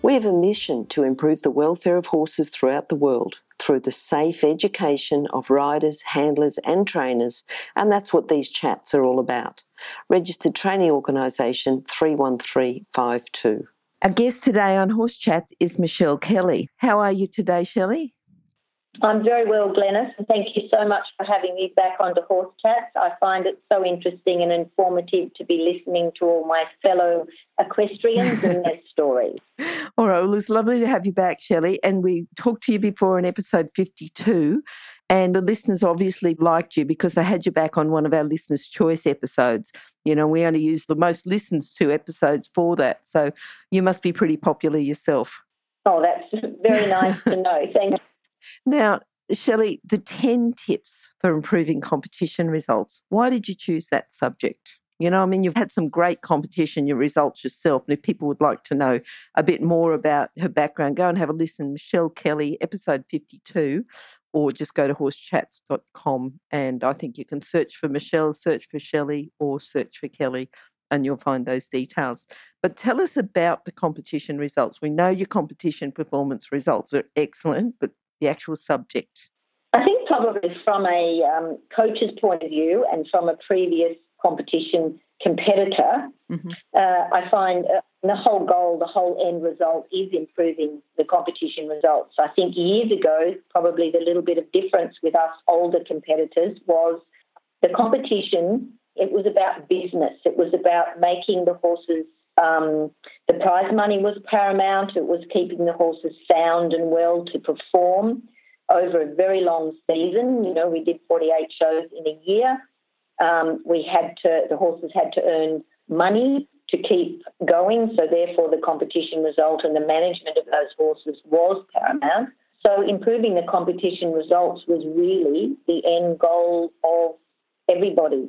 We have a mission to improve the welfare of horses throughout the world through the safe education of riders, handlers, and trainers, and that's what these chats are all about. Registered Training Organisation 31352. Our guest today on Horse Chats is Michelle Kelly. How are you today, Shelley? I'm very well, Glenys, and thank you so much for having me back onto Horse Chats. I find it so interesting and informative to be listening to all my fellow equestrians and their stories. All right, well, it's lovely to have you back, Shelley. And we talked to you before in episode 52, and the listeners obviously liked you because they had you back on one of our listeners' choice episodes. You know, we only use the most listened to episodes for that. So you must be pretty popular yourself. Oh, that's very nice to know. Thank you. Now, Shelley, the 10 tips for improving competition results. Why did you choose that subject? You know, I mean, you've had some great competition, your results yourself. And if people would like to know a bit more about her background, go and have a listen. Michelle Kelly, episode 52, or just go to horsechats.com. And I think you can search for Michelle, search for Shelley, or search for Kelly, and you'll find those details. But tell us about the competition results. We know your competition performance results are excellent, but the actual subject? I think probably from a um, coach's point of view and from a previous competition competitor, mm-hmm. uh, I find uh, the whole goal, the whole end result is improving the competition results. I think years ago, probably the little bit of difference with us older competitors was the competition, it was about business. It was about making the horses um, the prize money was paramount. It was keeping the horses sound and well to perform over a very long season. You know, we did 48 shows in a year. Um, we had to, the horses had to earn money to keep going. So, therefore, the competition result and the management of those horses was paramount. So, improving the competition results was really the end goal of everybody.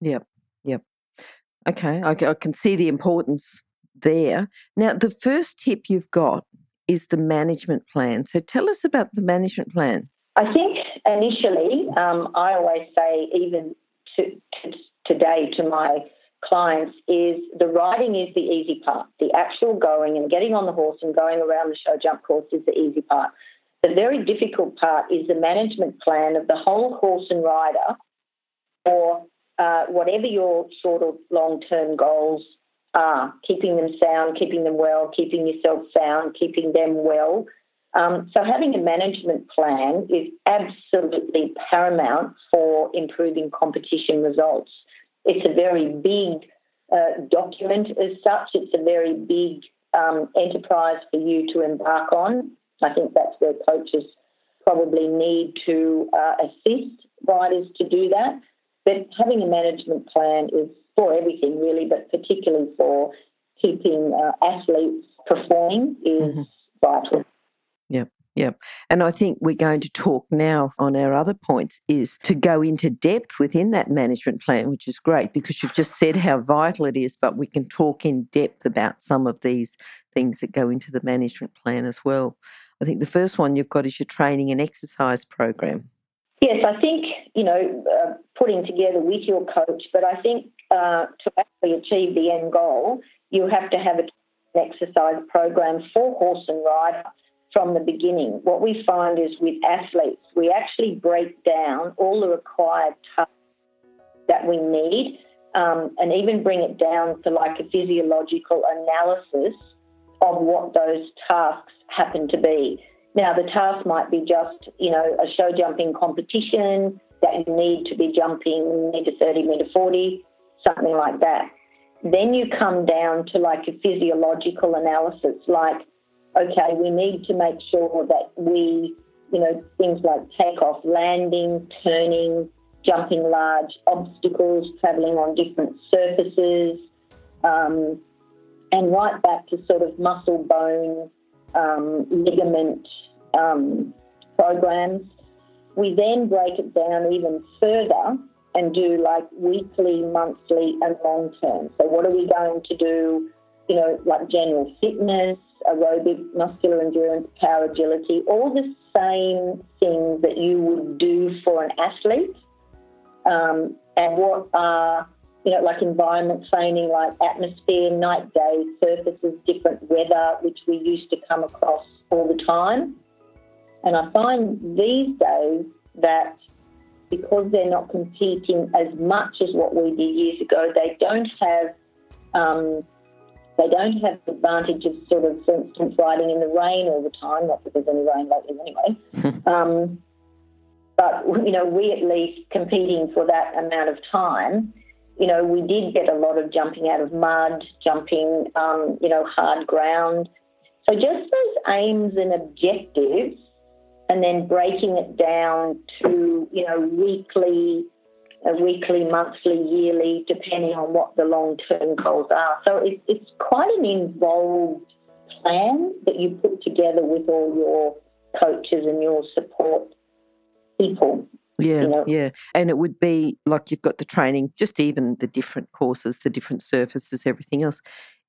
Yep. Okay, I, I can see the importance there. Now, the first tip you've got is the management plan. So tell us about the management plan. I think initially, um, I always say, even to, to, today to my clients, is the riding is the easy part. The actual going and getting on the horse and going around the show jump course is the easy part. The very difficult part is the management plan of the whole horse and rider for uh, whatever your sort of long term goals are, keeping them sound, keeping them well, keeping yourself sound, keeping them well. Um, so, having a management plan is absolutely paramount for improving competition results. It's a very big uh, document as such, it's a very big um, enterprise for you to embark on. I think that's where coaches probably need to uh, assist riders to do that. But having a management plan is for everything really, but particularly for keeping uh, athletes performing is mm-hmm. vital. Yep. Yep. And I think we're going to talk now on our other points is to go into depth within that management plan, which is great because you've just said how vital it is, but we can talk in depth about some of these things that go into the management plan as well. I think the first one you've got is your training and exercise program. Yes, I think, you know, uh, putting together with your coach, but I think uh, to actually achieve the end goal, you have to have an exercise program for horse and rider from the beginning. What we find is with athletes, we actually break down all the required tasks that we need um, and even bring it down to like a physiological analysis of what those tasks happen to be. Now, the task might be just, you know, a show jumping competition that you need to be jumping metre 30, metre 40, something like that. Then you come down to like a physiological analysis, like, okay, we need to make sure that we, you know, things like takeoff, landing, turning, jumping large obstacles, travelling on different surfaces, um, and right back to sort of muscle bone um, ligament um, programs. We then break it down even further and do like weekly, monthly, and long term. So, what are we going to do? You know, like general fitness, aerobic, muscular endurance, power agility, all the same things that you would do for an athlete. Um, and what are, you know, like environment training, like atmosphere, night, day, surfaces, different weather, which we used to come across all the time. And I find these days that because they're not competing as much as what we did years ago, they don't have um, they don't have the advantage of sort of, for instance, riding in the rain all the time. Not that there's any rain lately, anyway. um, but you know, we at least competing for that amount of time. You know, we did get a lot of jumping out of mud, jumping, um, you know, hard ground. So just those aims and objectives and then breaking it down to, you know, weekly, a weekly, monthly, yearly, depending on what the long term goals are. So it, it's quite an involved plan that you put together with all your coaches and your support people. Yeah, you know? yeah. And it would be like you've got the training, just even the different courses, the different surfaces, everything else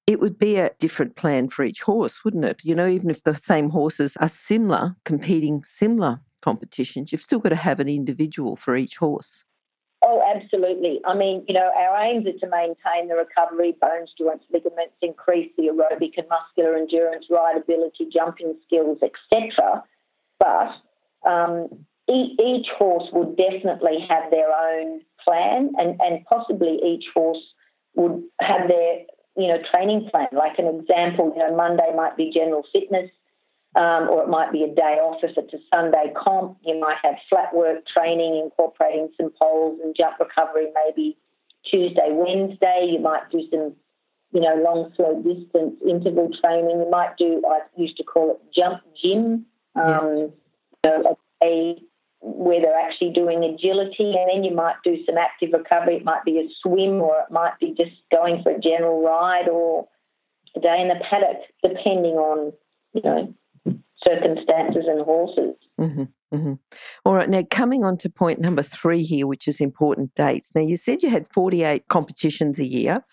it would be a different plan for each horse, wouldn't it? You know, even if the same horses are similar, competing similar competitions, you've still got to have an individual for each horse. Oh, absolutely. I mean, you know, our aims are to maintain the recovery, bones, joints, ligaments, increase the aerobic and muscular endurance, rideability, jumping skills, etc. But um, each, horse would definitely have their own plan, and, and possibly each horse would have their you know, training plan. Like an example, you know, Monday might be general fitness, um, or it might be a day off if it's a Sunday comp. You might have flat work training incorporating some poles and jump recovery maybe Tuesday, Wednesday. You might do some, you know, long, slow distance interval training. You might do, I used to call it jump gym. Um, yes. a where they're actually doing agility, and then you might do some active recovery. It might be a swim, or it might be just going for a general ride, or a day in the paddock, depending on you know circumstances and horses. Mm-hmm, mm-hmm. All right, now coming on to point number three here, which is important dates. Now, you said you had 48 competitions a year.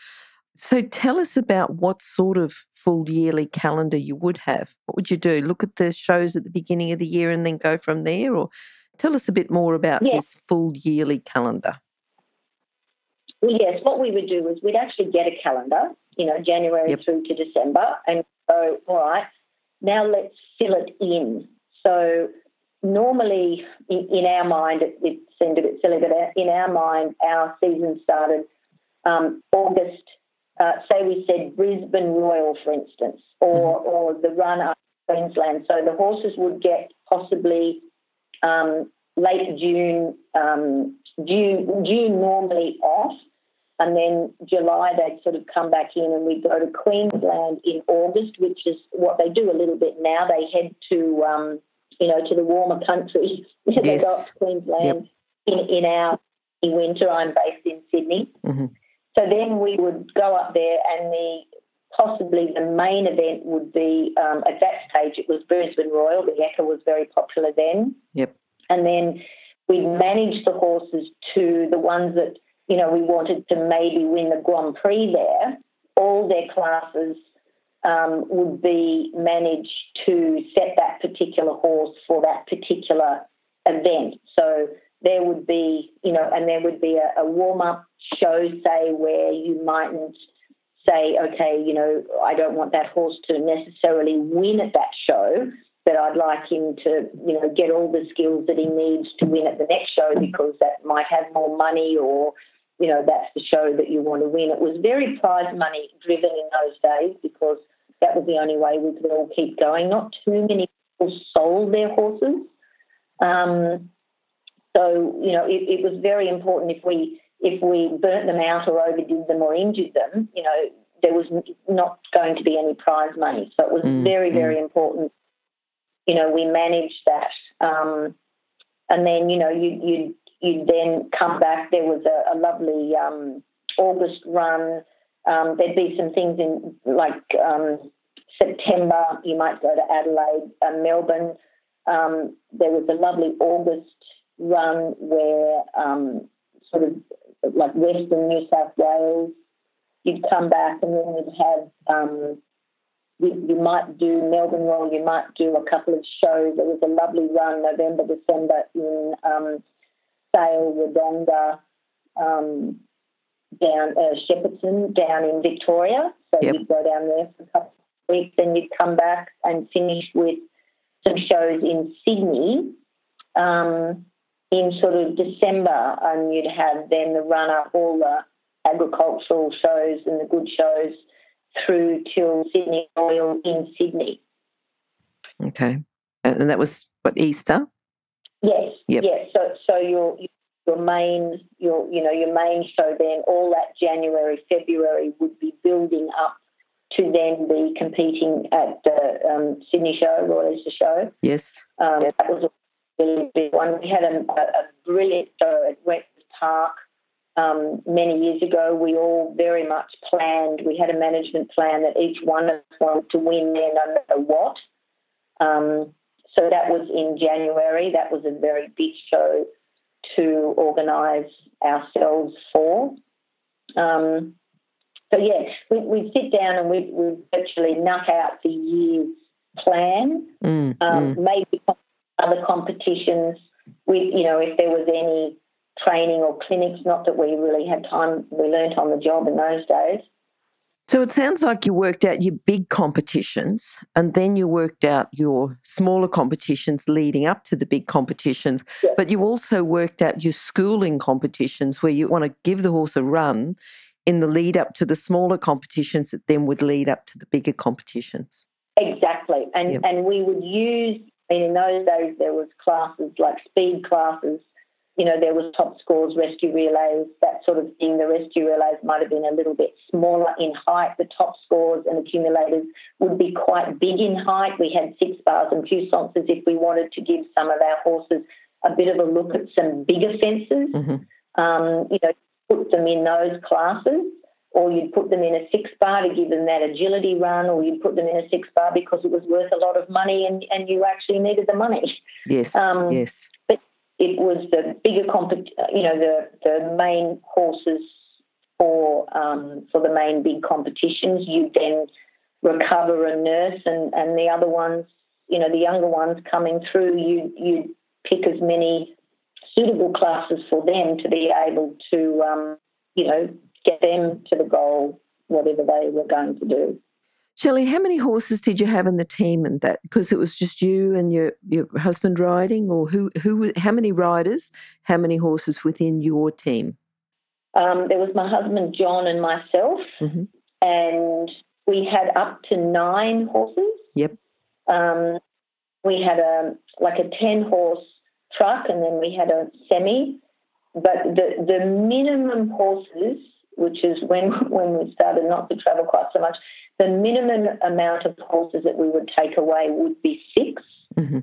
So tell us about what sort of full yearly calendar you would have. What would you do? Look at the shows at the beginning of the year and then go from there? Or Tell us a bit more about yes. this full yearly calendar. Well, yes, what we would do is we'd actually get a calendar, you know, January yep. through to December, and go, all right, now let's fill it in. So normally, in, in our mind, it, it, seemed a bit silly, but in our mind, our season started um, August. Uh, say we said Brisbane Royal, for instance, or mm-hmm. or the run up Queensland. So the horses would get possibly um, late June, um, June, June normally off, and then July they'd sort of come back in, and we go to Queensland in August, which is what they do a little bit now. They head to um, you know to the warmer countries. Yes. they go up to Queensland yep. in, in our winter. I'm based in Sydney. Mm-hmm. So then we would go up there, and the possibly the main event would be um, at that stage it was Brisbane Royal. The Ekka was very popular then. Yep. And then we managed the horses to the ones that you know we wanted to maybe win the Grand Prix there. All their classes um, would be managed to set that particular horse for that particular event. So there would be, you know, and there would be a, a warm up show, say, where you mightn't say, okay, you know, I don't want that horse to necessarily win at that show, but I'd like him to, you know, get all the skills that he needs to win at the next show because that might have more money or, you know, that's the show that you want to win. It was very prize money driven in those days because that was the only way we could all keep going. Not too many people sold their horses. Um, so, you know, it, it was very important if we if we burnt them out or overdid them or injured them, you know, there was not going to be any prize money. So it was mm, very, very mm. important. You know, we managed that. Um, and then, you know, you, you, you then come back. There was a, a lovely um, August run. Um, there'd be some things in like um, September. You might go to Adelaide, uh, Melbourne. um, there was a lovely August run where um, sort of like Western New South Wales, you'd come back and then you'd have um, you, you, might do Melbourne Royal, you might do a couple of shows. There was a lovely run November, December in um, Sale, Wodonga, um, down uh, Shepparton, down in Victoria. So yep. you'd go down there for a couple of weeks, then you'd come back and finish with some shows in Sydney um, in sort of December, and you'd have then the run up all the agricultural shows and the good shows through till Sydney Royal in Sydney. Okay, and that was what Easter. Yes. Yep. Yes. So so your your main your you know your main show then all that January February would be building up to then be competing at the um, Sydney show, Royal Easter show. Yes. Um, that was a really big one. We had a, a brilliant show at Wentworth Park um, many years ago. We all very much planned. We had a management plan that each one of us wanted to win there no matter what. Um, so that was in January. That was a very big show to organise ourselves for. Um, so yeah, we, we sit down and we we virtually knock out the year's plan. Mm, um, mm. Maybe other competitions. We you know if there was any training or clinics. Not that we really had time. We learnt on the job in those days. So it sounds like you worked out your big competitions and then you worked out your smaller competitions leading up to the big competitions. But you also worked out your schooling competitions where you want to give the horse a run in the lead up to the smaller competitions that then would lead up to the bigger competitions. Exactly. And yep. and we would use I mean in those days there was classes like speed classes you know, there was top scores, rescue relays, that sort of thing. The rescue relays might have been a little bit smaller in height. The top scores and accumulators would be quite big in height. We had six bars and puissances if we wanted to give some of our horses a bit of a look at some bigger fences. Mm-hmm. Um, you know, put them in those classes, or you'd put them in a six bar to give them that agility run, or you'd put them in a six bar because it was worth a lot of money and, and you actually needed the money. Yes. Um, yes. It was the bigger compet- you know, the, the main horses for um, for the main big competitions. You then recover and nurse, and, and the other ones, you know, the younger ones coming through, you you pick as many suitable classes for them to be able to, um, you know, get them to the goal, whatever they were going to do. Shelley, how many horses did you have in the team and that? Because it was just you and your, your husband riding, or who, who, how many riders, how many horses within your team? Um, there was my husband John and myself, mm-hmm. and we had up to nine horses. Yep. Um, we had a like a ten horse truck, and then we had a semi. But the the minimum horses, which is when when we started not to travel quite so much, the minimum amount of horses that we would take away would be 6 mm-hmm.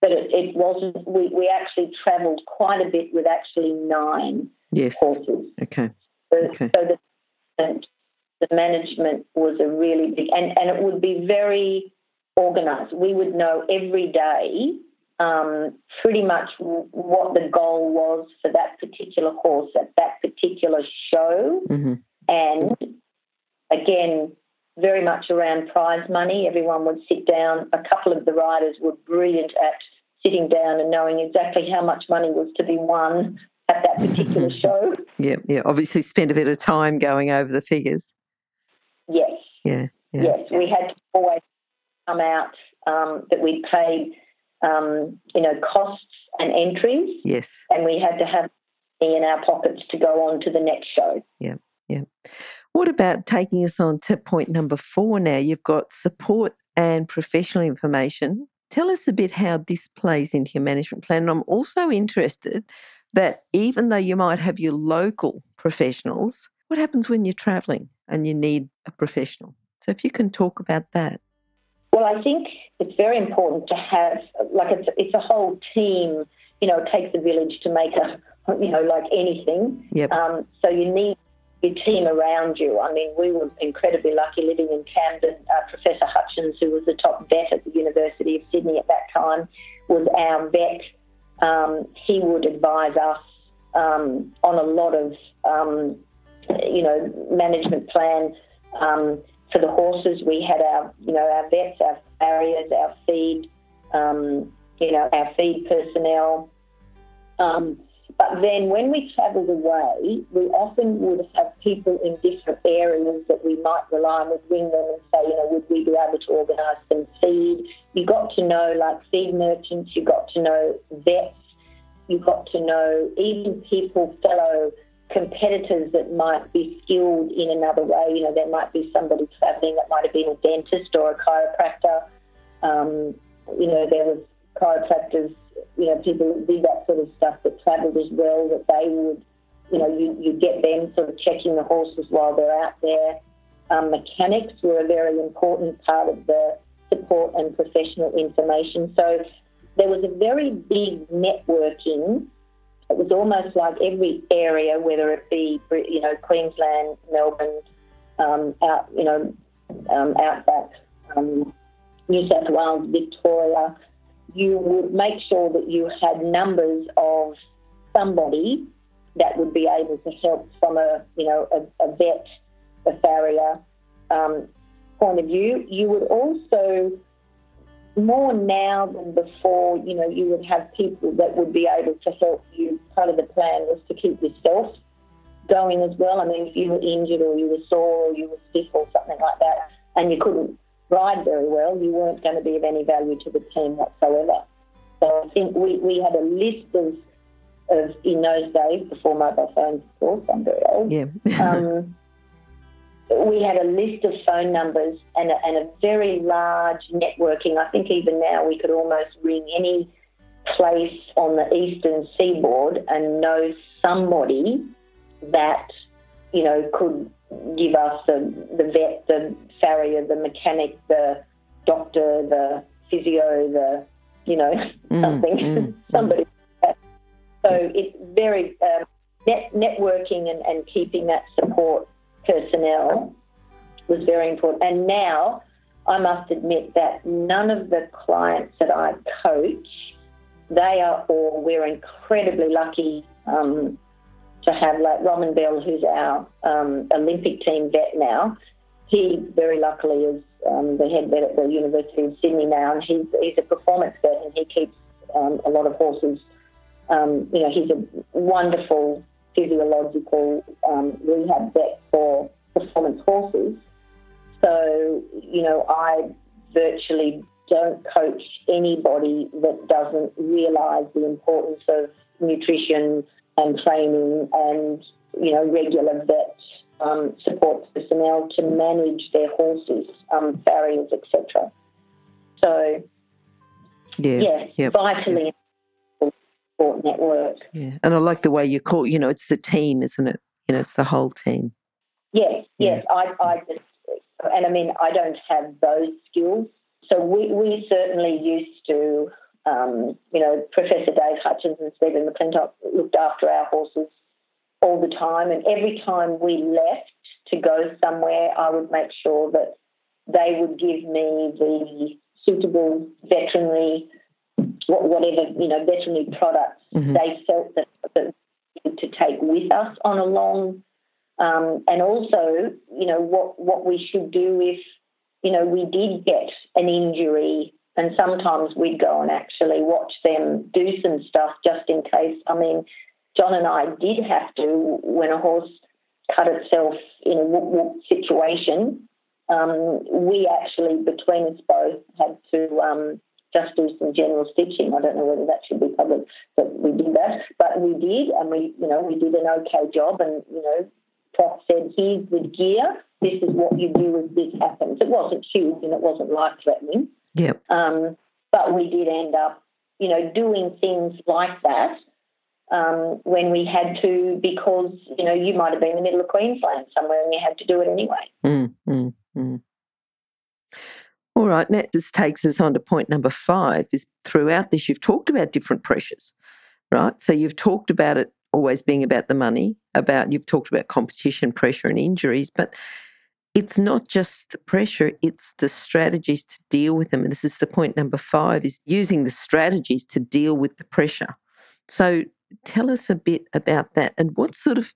But it, it, wasn't, we, we actually travelled quite a bit with actually nine yes. horses. Okay. So, okay. so the, the management was a really big, and, and it would be very organised. We would know every day um, pretty much what the goal was for that particular horse at that particular show. Mm-hmm. And again, very much around prize money. Everyone would sit down. A couple of the riders were brilliant at sitting down and knowing exactly how much money was to be won at that particular show. Yeah, yeah. Obviously, spend a bit of time going over the figures. Yes. Yeah. yeah. Yes, we had to always come out um, that we'd paid, um, you know, costs and entries. Yes. And we had to have money in our pockets to go on to the next show. Yeah. Yeah. What about taking us on to point number four now? You've got support and professional information. Tell us a bit how this plays into your management plan. And I'm also interested that even though you might have your local professionals, what happens when you're traveling and you need a professional? So if you can talk about that. Well, I think it's very important to have, like, it's, it's a whole team. You know, it takes a village to make a, you know, like anything. Yep. Um, so you need your team around you. I mean, we were incredibly lucky living in Camden. Uh, Professor Hutchins, who was the top vet at the University of Sydney at that time, was our vet. Um, he would advise us um, on a lot of, um, you know, management plan um, for the horses. We had our, you know, our vets, our farriers, our feed, um, you know, our feed personnel. But then when we travelled away, we often would have people in different areas that we might rely on. We'd ring them and say, you know, would we be able to organise some feed? You got to know like feed merchants, you got to know vets, you got to know even people, fellow competitors that might be skilled in another way. You know, there might be somebody travelling that might have been a dentist or a chiropractor. Um, you know, there was chiropractors you know, people that did that sort of stuff that travelled as well, that they would, you know, you, you get them sort of checking the horses while they're out there. Um, mechanics were a very important part of the support and professional information. So there was a very big networking. It was almost like every area, whether it be, you know, Queensland, Melbourne, um, out, you know, um, outback, um, New South Wales, Victoria, you would make sure that you had numbers of somebody that would be able to help from a you know a, a vet, a farrier um, point of view. You would also more now than before, you know, you would have people that would be able to help you. Part of the plan was to keep yourself going as well. I mean, if you were injured or you were sore or you were stiff or something like that, and you couldn't ride very well, you weren't going to be of any value to the team whatsoever. So I think we, we had a list of, of in those days, before mobile phones, of course, I'm very old. Yeah. um, we had a list of phone numbers and a, and a very large networking. I think even now we could almost ring any place on the eastern seaboard and know somebody that, you know, could give us the, the vet, the farrier, the mechanic, the doctor, the physio, the, you know, mm, something, mm, mm. somebody. Mm. So it's very um, net, networking and, and keeping that support personnel was very important. And now I must admit that none of the clients that I coach, they are all, we're incredibly lucky um, to have like Roman Bell, who's our um, Olympic team vet now. He very luckily is um, the head vet at the University of Sydney now, and he's he's a performance vet, and he keeps um, a lot of horses. Um, you know, he's a wonderful physiological um, rehab vet for performance horses. So, you know, I virtually don't coach anybody that doesn't realise the importance of nutrition, and training and, you know, regular vet um, support personnel to manage their horses, um, farriers, etc. So, yeah, yes, yep. vitally yep. support network. Yeah, and I like the way you call. You know, it's the team, isn't it? You know, it's the whole team. Yes, yes. Yeah. I, I just, and I mean, I don't have those skills. So we, we certainly used to um, you know, Professor Dave Hutchins and Stephen McClintock looked after our horses all the time. And every time we left to go somewhere, I would make sure that they would give me the suitable veterinary, whatever, you know, veterinary products mm-hmm. they felt that, that to take with us on a long, um, and also, you know, what, what we should do if, you know, we did get an injury and sometimes we'd go and actually watch them do some stuff just in case. I mean, John and I did have to, when a horse cut itself in a whoop whoop situation, um, we actually, between us both, had to um, just do some general stitching. I don't know whether that should be public, but we did that. But we did, and we, you know, we did an okay job. And you know, Prof said, "Here's the gear. This is what you do if this happens." It wasn't huge and it wasn't life threatening. Yep. Um, but we did end up, you know, doing things like that um, when we had to because, you know, you might have been in the middle of Queensland somewhere and you had to do it anyway. Mm, mm, mm. All right, that just takes us on to point number five. Is throughout this, you've talked about different pressures, right? So you've talked about it always being about the money, about you've talked about competition, pressure, and injuries, but it's not just the pressure, it's the strategies to deal with them. And this is the point number five is using the strategies to deal with the pressure. So tell us a bit about that and what sort of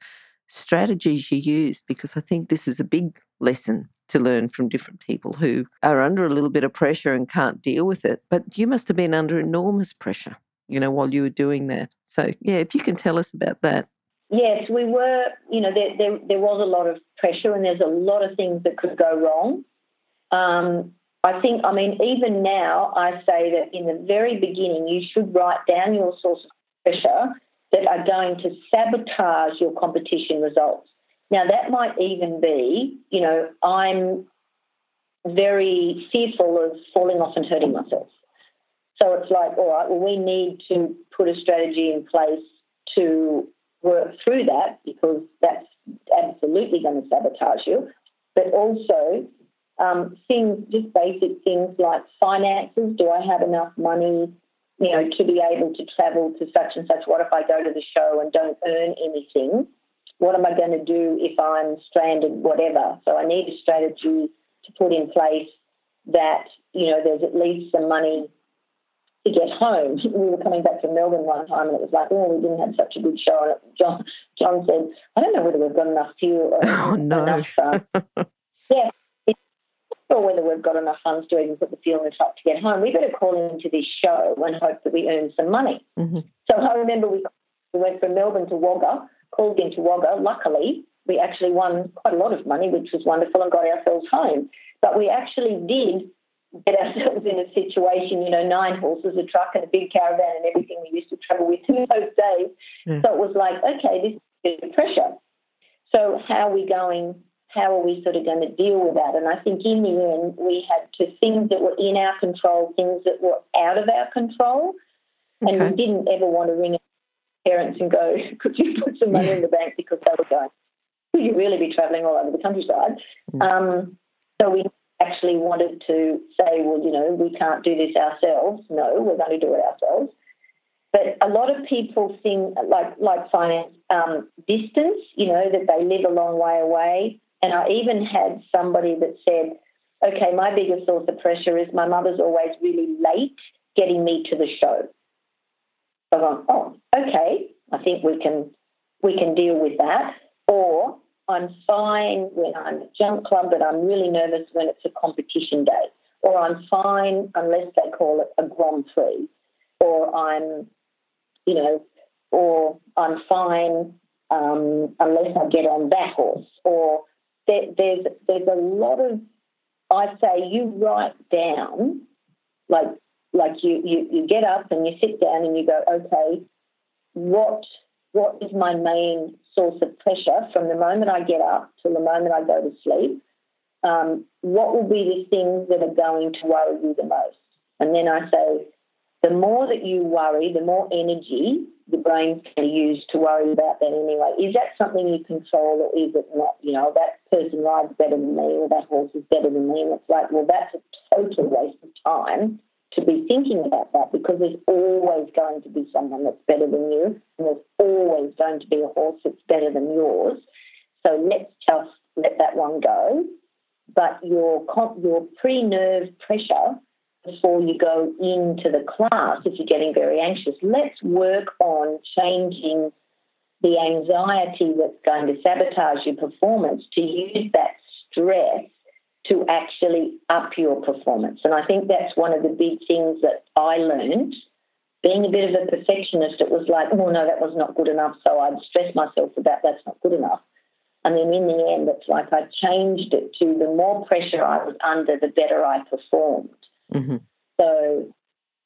strategies you use, because I think this is a big lesson to learn from different people who are under a little bit of pressure and can't deal with it. But you must have been under enormous pressure, you know, while you were doing that. So, yeah, if you can tell us about that. Yes, we were, you know, there, there, there was a lot of pressure and there's a lot of things that could go wrong. Um, I think, I mean, even now, I say that in the very beginning, you should write down your source of pressure that are going to sabotage your competition results. Now, that might even be, you know, I'm very fearful of falling off and hurting myself. So it's like, all right, well, we need to put a strategy in place to work through that because that's absolutely going to sabotage you. But also, um, things, just basic things like finances. Do I have enough money, you know, to be able to travel to such and such? What if I go to the show and don't earn anything? What am I going to do if I'm stranded, whatever? So I need a strategy to put in place that, you know, there's at least some money to get home. We were coming back from Melbourne one time and it was like, oh, we didn't have such a good show. And John, John said, I don't know whether we've got enough fuel or oh, no. enough. Uh, yeah, or whether we've got enough funds to even put the fuel in the truck to get home. We better call into this show and hope that we earn some money. Mm-hmm. So I remember we, we went from Melbourne to Wagga, called into Wagga. Luckily, we actually won quite a lot of money, which was wonderful, and got ourselves home. But we actually did get ourselves in a situation, you know, nine horses, a truck, and a big caravan, and everything we used to travel with in those days. So it was like, okay, this is pressure. So how are we going? How are we sort of going to deal with that? And I think in the end, we had to things that were in our control, things that were out of our control, Okay. and we didn't ever want to ring our parents and go, "Could you put some money in the bank?" Because they were going, "Could you really be travelling all over the countryside?" Mm. Um, so we actually wanted to say, well, you know, we can't do this ourselves. No, we're going to do it ourselves. But a lot of people think, like like finance um, distance, you know, that they live a long way away. And I even had somebody that said, okay, my biggest source of pressure is my mother's always really late getting me to the show. So I'm oh, okay, I think we can we can deal with that. Or I'm fine when I'm at jump club, but I'm really nervous when it's a competition day. Or I'm fine unless they call it a Grand Prix. Or I'm, you know, or I'm fine um, unless I get on that horse. Or there, there's there's a lot of I say you write down like like you, you you get up and you sit down and you go okay what what is my main source of pressure from the moment I get up till the moment I go to sleep? Um, what will be the things that are going to worry you the most? And then I say, the more that you worry, the more energy the brain's going to use to worry about that anyway. Is that something you control or is it not? You know, that person rides better than me or that horse is better than me. And it's like, well, that's a total waste of time to be thinking about that because there's always going to be someone that's better than you, and there's always going to be a horse that's better than yours. So let's just let that one go. But your your pre-nerve pressure before you go into the class, if you're getting very anxious, let's work on changing the anxiety that's going to sabotage your performance to use that stress to actually up your performance. And I think that's one of the big things that I learned. Being a bit of a perfectionist, it was like, oh no, that was not good enough. So I'd stress myself about that's not good enough. And then in the end, it's like I changed it to the more pressure I was under, the better I performed. Mm-hmm. So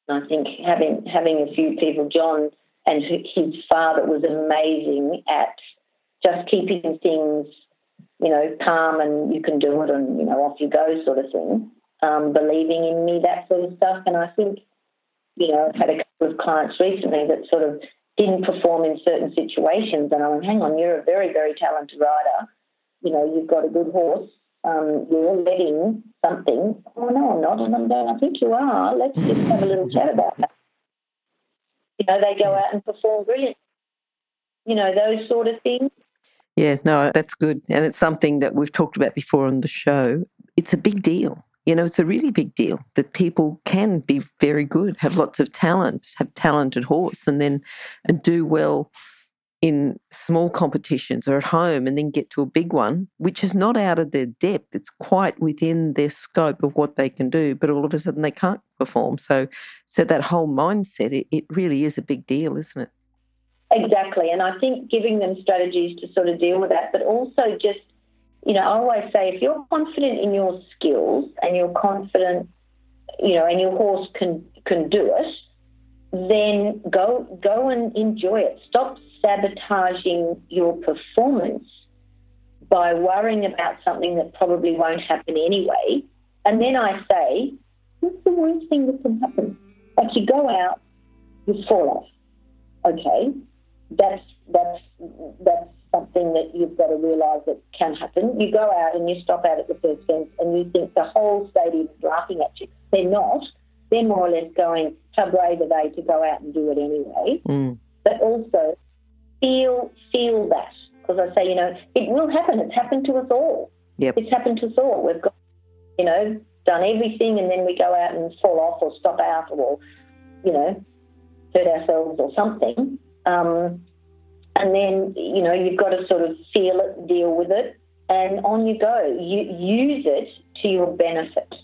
I think having having a few people, John and his father was amazing at just keeping things you know, calm and you can do it and, you know, off you go sort of thing. Um, believing in me, that sort of stuff. And I think, you know, I've had a couple of clients recently that sort of didn't perform in certain situations. And I went, hang on, you're a very, very talented rider. You know, you've got a good horse. Um, you're letting something. Oh, no, I'm not. And I'm going, I think you are. Let's just have a little chat about that. You know, they go out and perform brilliant. You know, those sort of things. Yeah, no, that's good. And it's something that we've talked about before on the show. It's a big deal. You know, it's a really big deal that people can be very good, have lots of talent, have talented horse, and then and do well in small competitions or at home and then get to a big one, which is not out of their depth. It's quite within their scope of what they can do, but all of a sudden they can't perform. So, so that whole mindset, it, it really is a big deal, isn't it? Exactly. And I think giving them strategies to sort of deal with that, but also just, you know, I always say if you're confident in your skills and you're confident, you know, and your horse can can do it, then go go and enjoy it. Stop sabotaging your performance by worrying about something that probably won't happen anyway. And then I say, what's the worst thing that can happen? Like you go out, you fall off. Okay, that's that's that's something that you've got to realise that can happen. You go out and you stop out at the first fence and you think the whole stadium is laughing at you. They're not. They're more or less going, how brave are they to go out and do it anyway? Mm. But also feel feel that because I say, you know, it will happen. It's happened to us all. Yep. It's happened to us all. We've got, you know, done everything and then we go out and fall off or stop out or, you know, hurt ourselves or something. Um, and then, you know, you've got to sort of feel it, deal with it, and on you go. You use it to your benefit.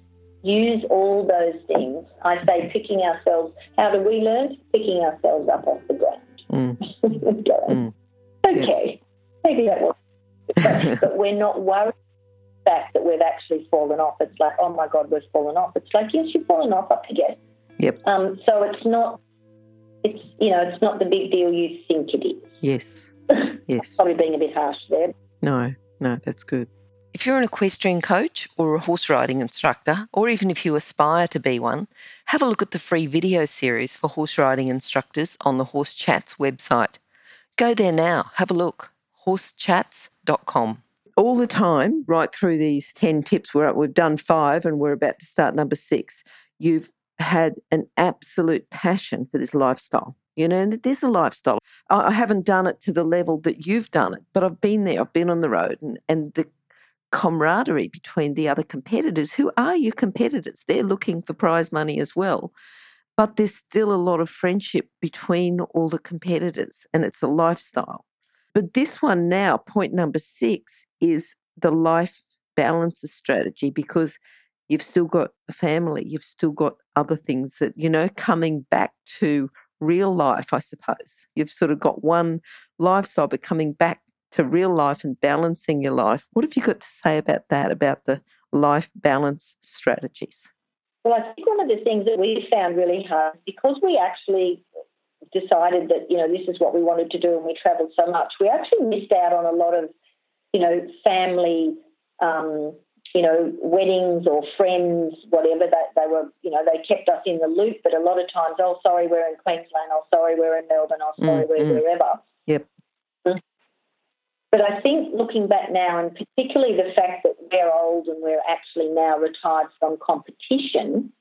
Use all those things. I say picking ourselves, how do we learn? Picking ourselves up off the ground. Mm. mm. Okay, yeah. maybe that was, but, but we're not worried the fact that we've actually fallen off. It's like, oh my God, we've fallen off. It's like, yes, you've fallen off up again. Yep. Um, so it's not, it's you know, it's not the big deal you think it is. Yes. Yes. Probably being a bit harsh there. No, no, that's good. If you're an equestrian coach or a horse riding instructor, or even if you aspire to be one, have a look at the free video series for horse riding instructors on the Horse Chats website. Go there now, have a look. horsechats.com. All the time, right through these 10 tips, we're, we've done five and we're about to start number six. You've had an absolute passion for this lifestyle. You know, and it is a lifestyle. I haven't done it to the level that you've done it, but I've been there. I've been on the road, and, and the camaraderie between the other competitors who are your competitors. They're looking for prize money as well. But there's still a lot of friendship between all the competitors, and it's a lifestyle. But this one now, point number six, is the life balance strategy because you've still got family, you've still got other things that, you know, coming back to real life, I suppose. You've sort of got one lifestyle, but coming back to real life and balancing your life. What have you got to say about that, about the life balance strategies? Well, I think one of the things that we found really hard because we actually decided that, you know, this is what we wanted to do and we travelled so much, we actually missed out on a lot of, you know, family, um, you know, weddings or friends, whatever, that they were, you know, they kept us in the loop. But a lot of times, oh, sorry, we're in Queensland, oh, sorry, we're in Melbourne, oh, sorry, mm, we're mm. wherever. Yep. But I think looking back now, and particularly the fact that we're old and we're actually now retired from competition,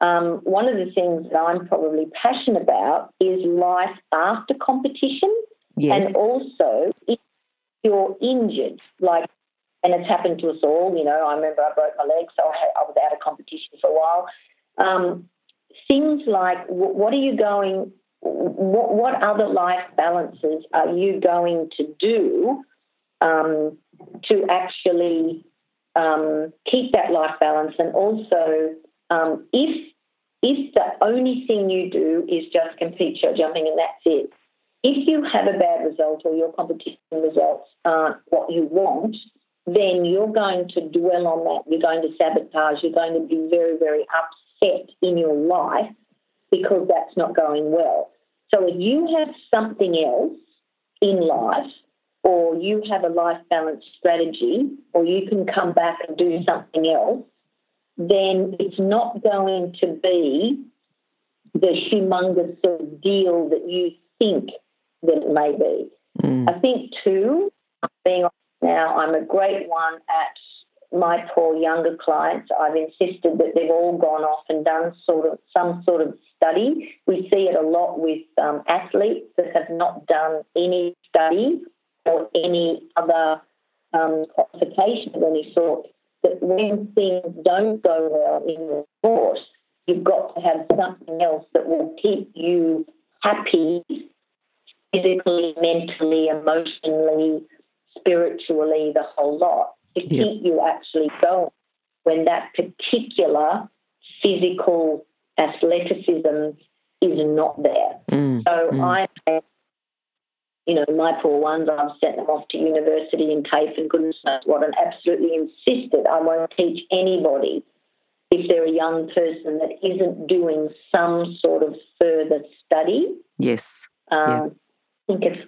um, one of the things that I'm probably passionate about is life after competition. Yes. And also, if you're injured, like, and it's happened to us all, you know, I remember I broke my leg, so I, I was out of competition for a while. Um, things like, what are you going what, what other life balances are you going to do um, to actually um, keep that life balance? And also, um, if if the only thing you do is just compete show jumping and that's it, if you have a bad result or your competition results aren't what you want, then you're going to dwell on that. You're going to sabotage. You're going to be very, very upset in your life because that's not going well. So if you have something else in life, or you have a life balance strategy, or you can come back and do something else, then it's not going to be the humongous sort of deal that you think that it may be. Mm. I think, too, being now, I'm a great one at my poor younger clients, I've insisted that they've all gone off and done sort of some sort of study. We see it a lot with um, athletes that have not done any study or any other um, qualification of any sort. That when things don't go well in your sport, you've got to have something else that will keep you happy physically, mentally, emotionally, spiritually, the whole lot to Yeah. keep you actually going when that particular physical athleticism is not there. Mm, So mm. I, you know, my poor ones, I've sent them off to university in TAFE and goodness knows what, and absolutely insisted I won't teach anybody if they're a young person that isn't doing some sort of further study. yes. Um, I think it's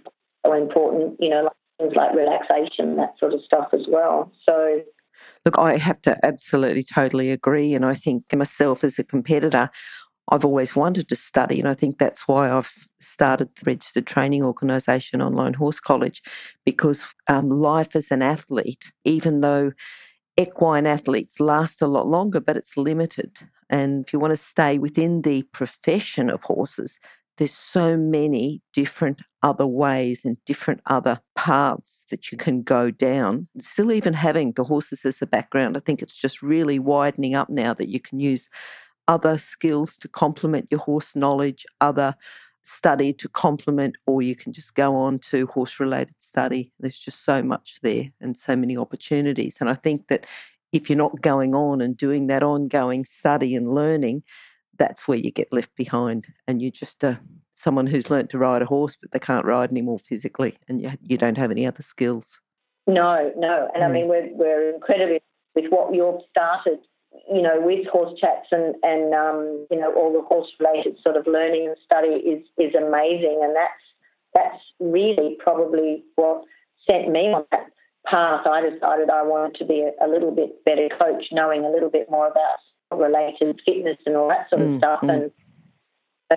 so important, you know, like things like relaxation, that sort of stuff as well. So, Look, I have to absolutely totally agree. And I think myself as a competitor, I've always wanted to study. And I think that's why I've started the registered training organisation, Online Horse College, because um, life as an athlete, even though equine athletes last a lot longer, but it's limited. And if you want to stay within the profession of horses, there's so many different other ways and different other paths that you can go down. Still, even having the horses as a background, I think it's just really widening up now that you can use other skills to complement your horse knowledge, other study to complement, or you can just go on to horse related study. There's just so much there and so many opportunities. And I think that if you're not going on and doing that ongoing study and learning, that's where you get left behind and you're just uh, someone who's learnt to ride a horse but they can't ride anymore physically and you, you don't have any other skills no, no. And I Mm. mean, we're, we're incredibly with what you've started, you know, with horse chats and, and um, you know, all the horse related sort of learning and study is, is amazing. And that's, that's really probably what sent me on that path. I decided I wanted to be a, a little bit better coach, knowing a little bit more about related fitness and all that sort of Mm, stuff. mm. And I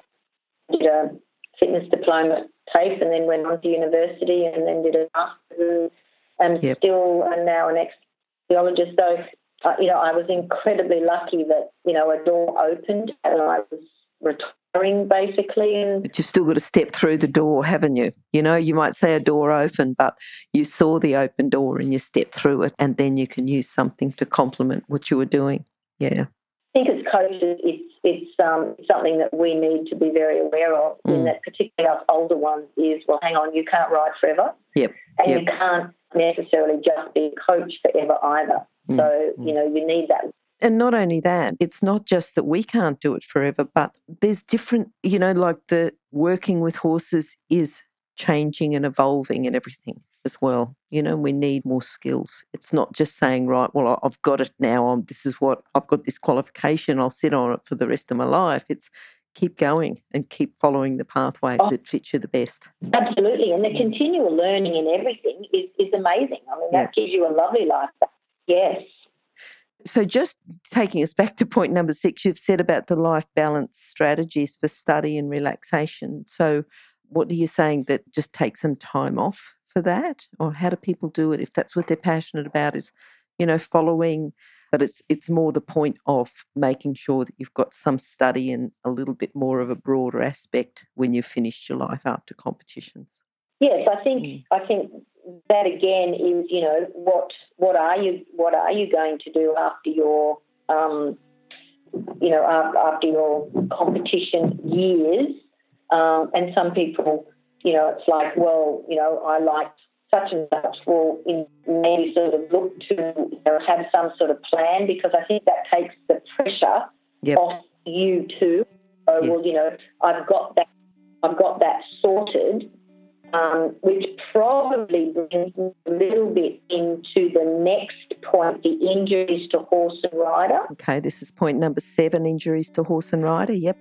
did a fitness diploma at TAFE and then went on to university and then did a master's and Yep. still am now an ex-physiologist. So, uh, you know, I was incredibly lucky that, you know, a door opened and I was retiring basically and but you've still got to step through the door haven't you you know you might say a door open but you saw the open door and you stepped through it and then you can use something to complement what you were doing yeah I think as coaches, it's it's um, something that we need to be very aware of. In Mm. that, particularly us older ones, is well, hang on, you can't ride forever, Yep, and yep. you can't necessarily just be a coach forever either. Mm, So mm. you know, you need that. And not only that, it's not just that we can't do it forever, but there's different, you know, like the working with horses is changing and evolving and everything as well. You know, we need more skills. It's not just saying, right, well, I've got it now. I'm, this is what I've got this qualification. I'll sit on it for the rest of my life. It's keep going and keep following the pathway Oh. that fits you the best. Absolutely, and the continual learning in everything is is amazing. I mean, that gives you a lovely life. Yes. So, just taking us back to point number six, you've said about the life balance strategies for study and relaxation. So, what are you saying that just take some time off for that? Or how do people do it if that's what they're passionate about is, you know, following, but it's it's more the point of making sure that you've got some study and a little bit more of a broader aspect when you've finished your life after competitions. Yes, I think Mm. I think that again is you know what what are you what are you going to do after your um, you know after, after your competition years um, and some people you know it's like well you know I like such and such well in maybe sort of look to you know, have some sort of plan because I think that takes the pressure Yep. off you too. So well you know I've got that I've got that sorted um, which probably brings me a little bit into the next point the injuries to horse and rider. Okay, this is point number seven injuries to horse and rider. Yep.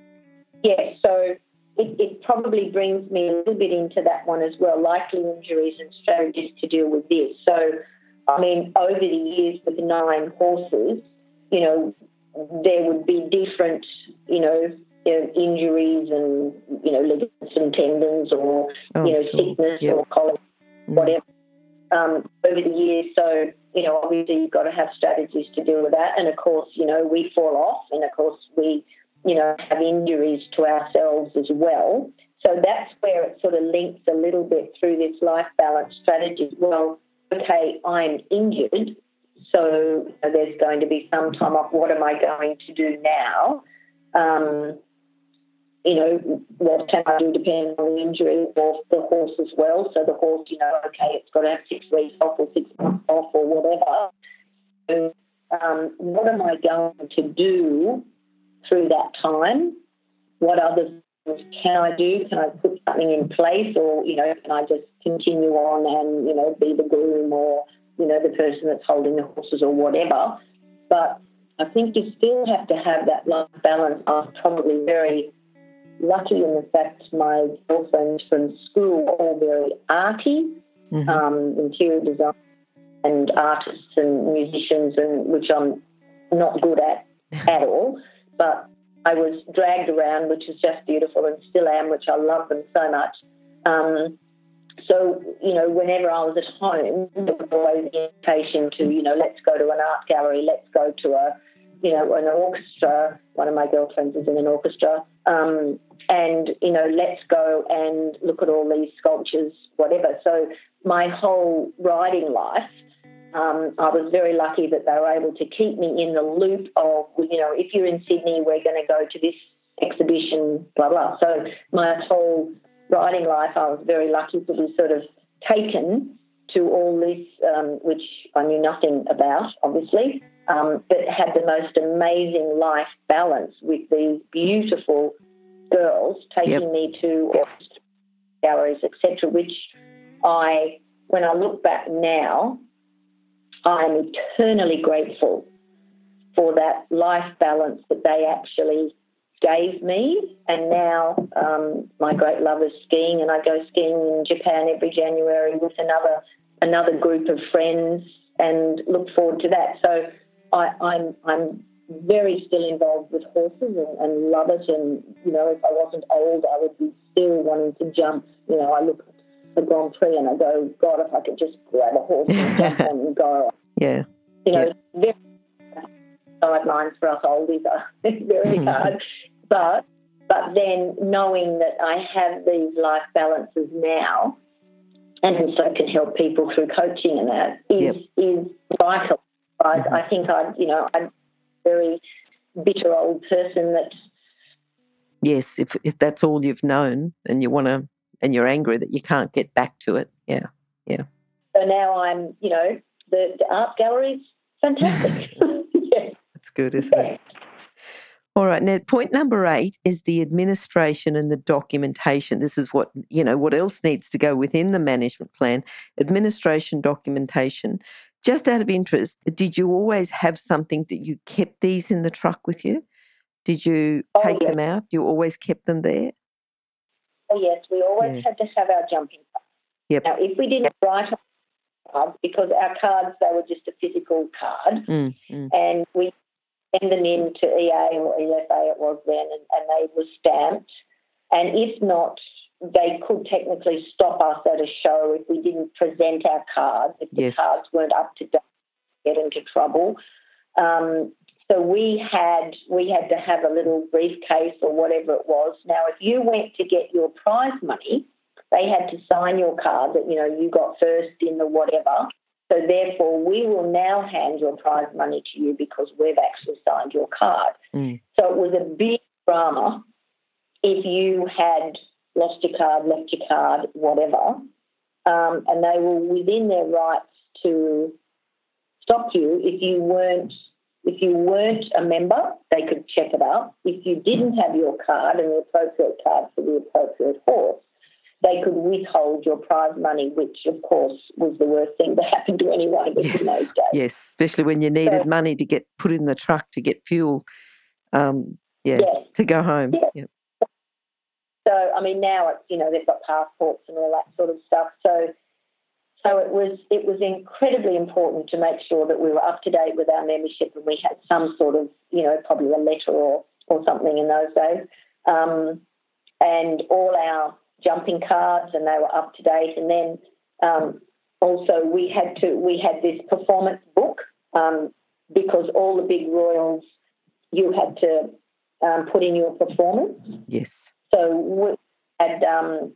Yes, so it, it probably brings me a little bit into that one as well likely injuries and strategies to deal with this. So, I mean, over the years with nine horses, you know, there would be different, you know, you know, injuries and you know ligaments and tendons or Oh, you know sure. sickness Yep. or colic Mm. whatever um, over the years. So, you know, obviously you've got to have strategies to deal with that. And of course, you know, we fall off and of course we, you know, have injuries to ourselves as well. so that's where it sort of links a little bit through this life balance strategy. Well, okay, I'm injured, so there's going to be some time off. What am I going to do now? Um, you know, what can I do depending on the injury of the horse as well. So the horse, you know, okay, it's got to have six weeks off or six months off or whatever. So, um, what am I going to do through that time? What other can I do? Can I put something in place or, you know, can I just continue on and, you know, be the groom or, you know, the person that's holding the horses or whatever? But I think you still have to have that life balance. I'm probably very lucky in the fact my girlfriends from school are all very arty, mm-hmm. um, interior design and artists and musicians, and which I'm not good at at all. But I was dragged around, which is just beautiful, and still am, which I love them so much. Um, so, you know, whenever I was at home, there was always the invitation to, you know, let's go to an art gallery, let's go to a, you know, an orchestra. One of my girlfriends is in an orchestra. Um, and, you know, let's go and look at all these sculptures, whatever. So my whole riding life, um, I was very lucky that they were able to keep me in the loop of, you know, if you're in Sydney, we're going to go to this exhibition, blah, blah. So my whole writing life, I was very lucky to be sort of taken to all this, um, which I knew nothing about, obviously, um, but had the most amazing life balance with these beautiful girls taking yep. me to galleries, etc., which I, when I look back now, I'm eternally grateful for that life balance that they actually gave me. And now um, my great love is skiing, and I go skiing in Japan every January with another another group of friends, and look forward to that. So I, I'm I'm very still involved with horses and, and love it. And you know, if I wasn't old, I would be still wanting to jump. You know, I look at the Grand Prix and I go, God, if I could just grab a horse and jump and go. Yeah. You know, yeah. very sidelines for us oldies are very hard. But but then knowing that I have these life balances now and so can help people through coaching and that is yep. is vital. I, mm-hmm. I think I you know I'm very bitter old person that Yes, if if that's all you've known and you wanna and you're angry that you can't get back to it. Yeah. Yeah. So now I'm, you know, the, the art gallery's fantastic. yeah. That's good, isn't yeah. it? All right. Now, point number eight is the administration and the documentation. This is what, you know, what else needs to go within the management plan administration, documentation. Just out of interest, did you always have something that you kept these in the truck with you? Did you oh, take yes. them out? You always kept them there? Oh, yes. We always yeah. had to have our jumping. Yep. Now, if we didn't write because our cards, they were just a physical card, mm, mm. and we send them in to EA or EFA it was then, and, and they were stamped. And if not, they could technically stop us at a show if we didn't present our cards, if the yes. cards weren't up to date, get into trouble. Um, so we had we had to have a little briefcase or whatever it was. Now, if you went to get your prize money, they had to sign your card that you know you got first in the whatever. So therefore, we will now hand your prize money to you because we've actually signed your card. Mm. So it was a big drama if you had lost your card, left your card, whatever, um, and they were within their rights to stop you if you weren't if you weren't a member, they could check it out. If you didn't have your card and the appropriate card for the appropriate horse, they could withhold your prize money, which of course was the worst thing that happened to anyone yes. in those days. Yes, especially when you needed so, money to get put in the truck to get fuel. Um, yeah, yes. to go home. Yes. So I mean, now it's you know they've got passports and all that sort of stuff. So so it was it was incredibly important to make sure that we were up to date with our membership and we had some sort of you know probably a letter or or something in those days. Um, and all our jumping cards and they were up to date. And then um, also we had to we had this performance book um, because all the big royals you had to um, put in your performance. Yes. So we, had um,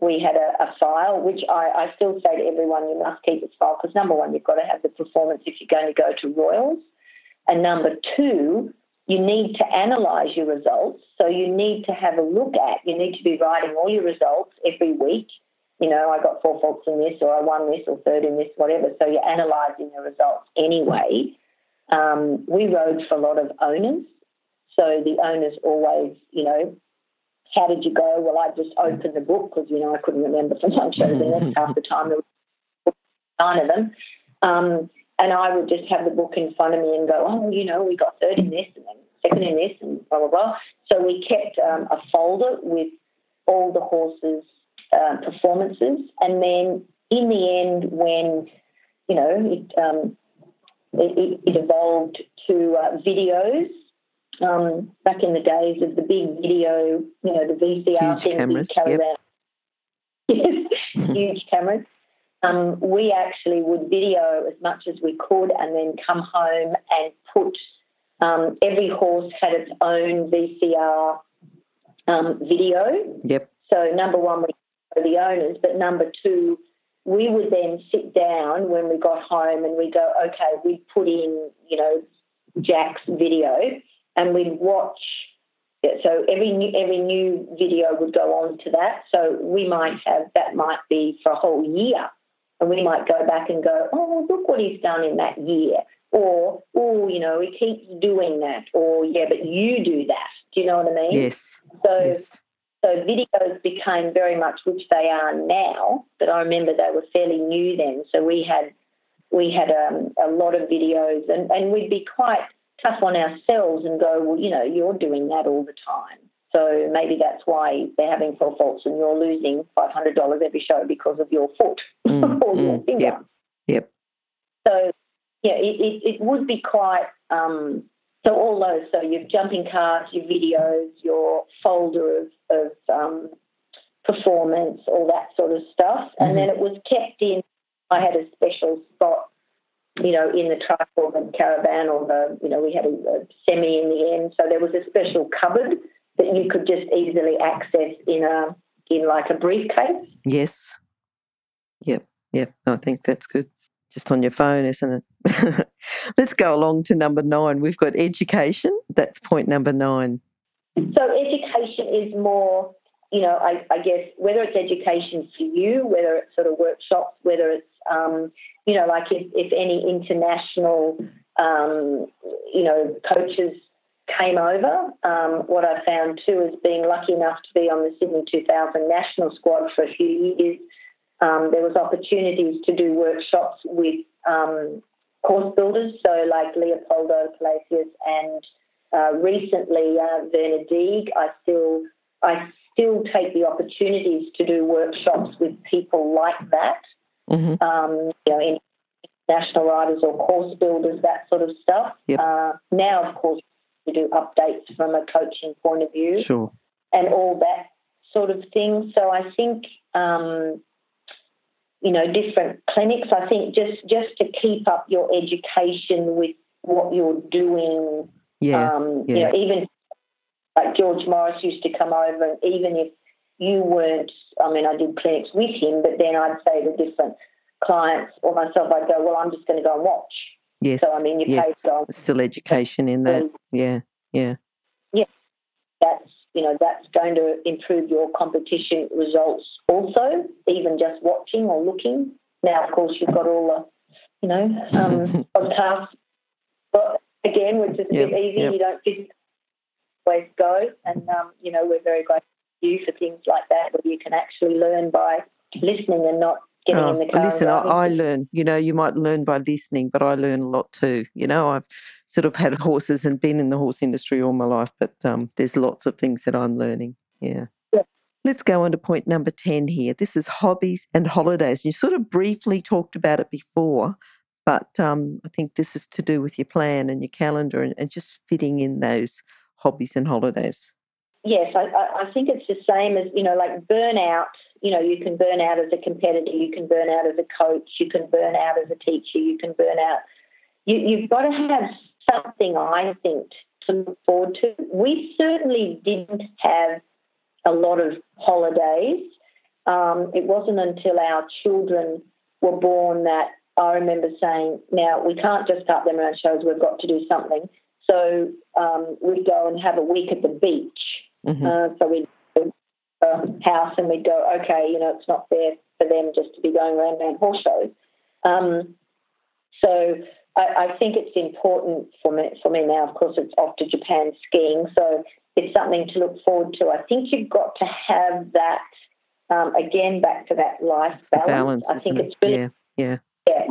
we had a, a file, which I, I, still say to everyone, you must keep this file because number one, you've got to have the performance if you're going to go to Royals, and number two, you need to analyse your results. So you need to have a look at. You need to be writing all your results every week. You know, I got four faults in this, or I won this, or third in this, whatever. So you're analysing the results anyway. Um, we rode for a lot of owners, so the owners always, you know, how did you go? Well, I just opened the book because, you know, I couldn't remember from lunch shows half the time there were nine of them. Um, and I would just have the book in front of me and go, oh, you know, we got third in this and then second in this and blah, blah, blah. So we kept um, a folder with all the horses' uh, performances. And then in the end, when, you know, it, um, it, it evolved to uh, videos um, back in the days of the big video, you know, the VCR huge thing, cameras, caravan. Yep. huge cameras. Um, we actually would video as much as we could and then come home and put um, every horse had its own VCR um, video. Yep. So number one, we the owners, but number two, we would then sit down when we got home and we go, okay, we put in, you know, Jack's video and we'd watch. So every new, every new video would go on to that. So we might have that might be for a whole year, and we might go back and go, oh look what he's done in that year, or oh you know he keeps doing that, or yeah but you do that. Do you know what I mean? Yes. So yes. so videos became very much which they are now, but I remember they were fairly new then. So we had we had um, a lot of videos, and, and we'd be quite tough on ourselves and go, well, you know, you're doing that all the time. So maybe that's why they're having four faults and you're losing $500 every show because of your foot mm, or your mm, finger. Yep. yep. So, yeah, it, it, it would be quite. Um, so all those, so your jumping carts, your videos, your folder of, of um, performance, all that sort of stuff, mm-hmm. and then it was kept in. I had a special spot you know, in the truck or the caravan or the, you know, we had a, a semi in the end. So there was a special cupboard that you could just easily access in a in like a briefcase. Yes. Yep. Yep. I think that's good. Just on your phone, isn't it? Let's go along to number nine. We've got education. That's point number nine. So education is more, you know, I, I guess whether it's education for you, whether it's sort of workshops, whether it's um, you know, like if, if any international, um, you know, coaches came over, um, what I found too is being lucky enough to be on the Sydney 2000 national squad for a few years. Um, there was opportunities to do workshops with um, course builders, so like Leopoldo Palacios and uh, recently uh, Werner Deeg. I still I still take the opportunities to do workshops with people like that mm-hmm. um, you know, in national riders or course builders, that sort of stuff. Yep. Uh, now, of course, we do updates from a coaching point of view, sure, and all that sort of thing. So I think. Um, you know, different clinics. I think just just to keep up your education with what you're doing. Yeah, um, yeah. You know, even like George Morris used to come over, and even if you weren't, I mean, I did clinics with him, but then I'd say to different clients or myself, I'd go, well, I'm just going to go and watch. Yes. So, I mean, you yes. on. Still education in that. Yeah. Yeah. Yeah. That's, you know, that's going to improve your competition results also, even just watching or looking. Now, of course, you've got all the, you know, um, podcasts. But again, which is a yep. bit easy. Yep. You don't physically always go. And, um, you know, we're very grateful to you for things like that, where you can actually learn by listening and not getting oh, in the car. Listen, I, I, learn. You know, you might learn by listening, but I learn a lot too. You know, I've sort of had horses and been in the horse industry all my life, but um, there's lots of things that I'm learning. Yeah. yeah. Let's go on to point number 10 here. This is hobbies and holidays. You sort of briefly talked about it before, but um, I think this is to do with your plan and your calendar and, and just fitting in those hobbies and holidays yes, I, I think it's the same as, you know, like burnout. You know, you can burn out as a competitor, you can burn out as a coach, you can burn out as a teacher, you can burn out. You, you've got to have something, I think, to look forward to. We certainly didn't have a lot of holidays. Um, it wasn't until our children were born that I remember saying, now we can't just cut them around shows, we've got to do something. So um, we'd go and have a week at the beach. Mm-hmm. Uh, so we'd go a house and we'd go, okay, you know, it's not fair for them just to be going around doing horse shows. Um, so I, I, think it's important for me, for me now. Of course, it's off to Japan skiing, so it's something to look forward to. I think you've got to have that um, again back to that life balance. balance. I think it's really yeah, yeah, yeah.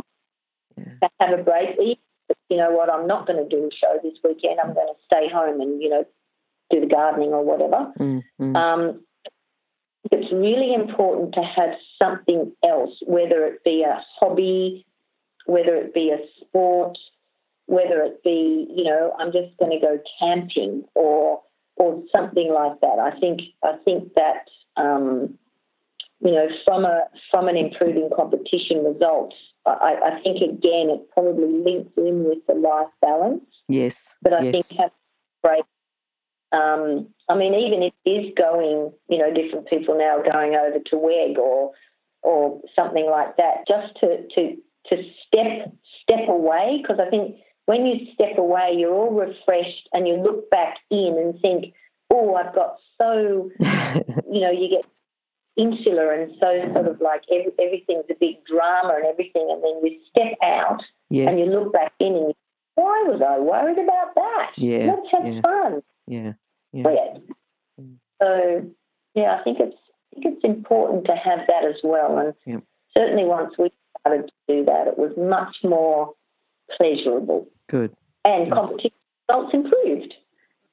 yeah. have a break. You know what? I'm not going to do a show this weekend. I'm going to stay home and you know do the gardening or whatever. Mm-hmm. Um, it's really important to have something else, whether it be a hobby, whether it be a sport, whether it be, you know, I'm just going to go camping or or something like that. I think I think that um, you know from a from an improving competition results, I, I, think again it probably links in with the life balance. Yes, but I yes. think have great um, I mean, even if it is going, you know, different people now going over to WEG or or something like that, just to to to step step away because I think when you step away, you're all refreshed and you look back in and think, oh, I've got so, you know, you get insular and so sort of like every, everything's a big drama and everything, and then you step out yes. and you look back in and you, why was I worried about that? Yeah, let's have yeah. fun. Yeah. Yeah. Mm. So yeah, I think it's I think it's important to have that as well. And yeah. certainly once we started to do that, it was much more pleasurable. Good. And competition results improved.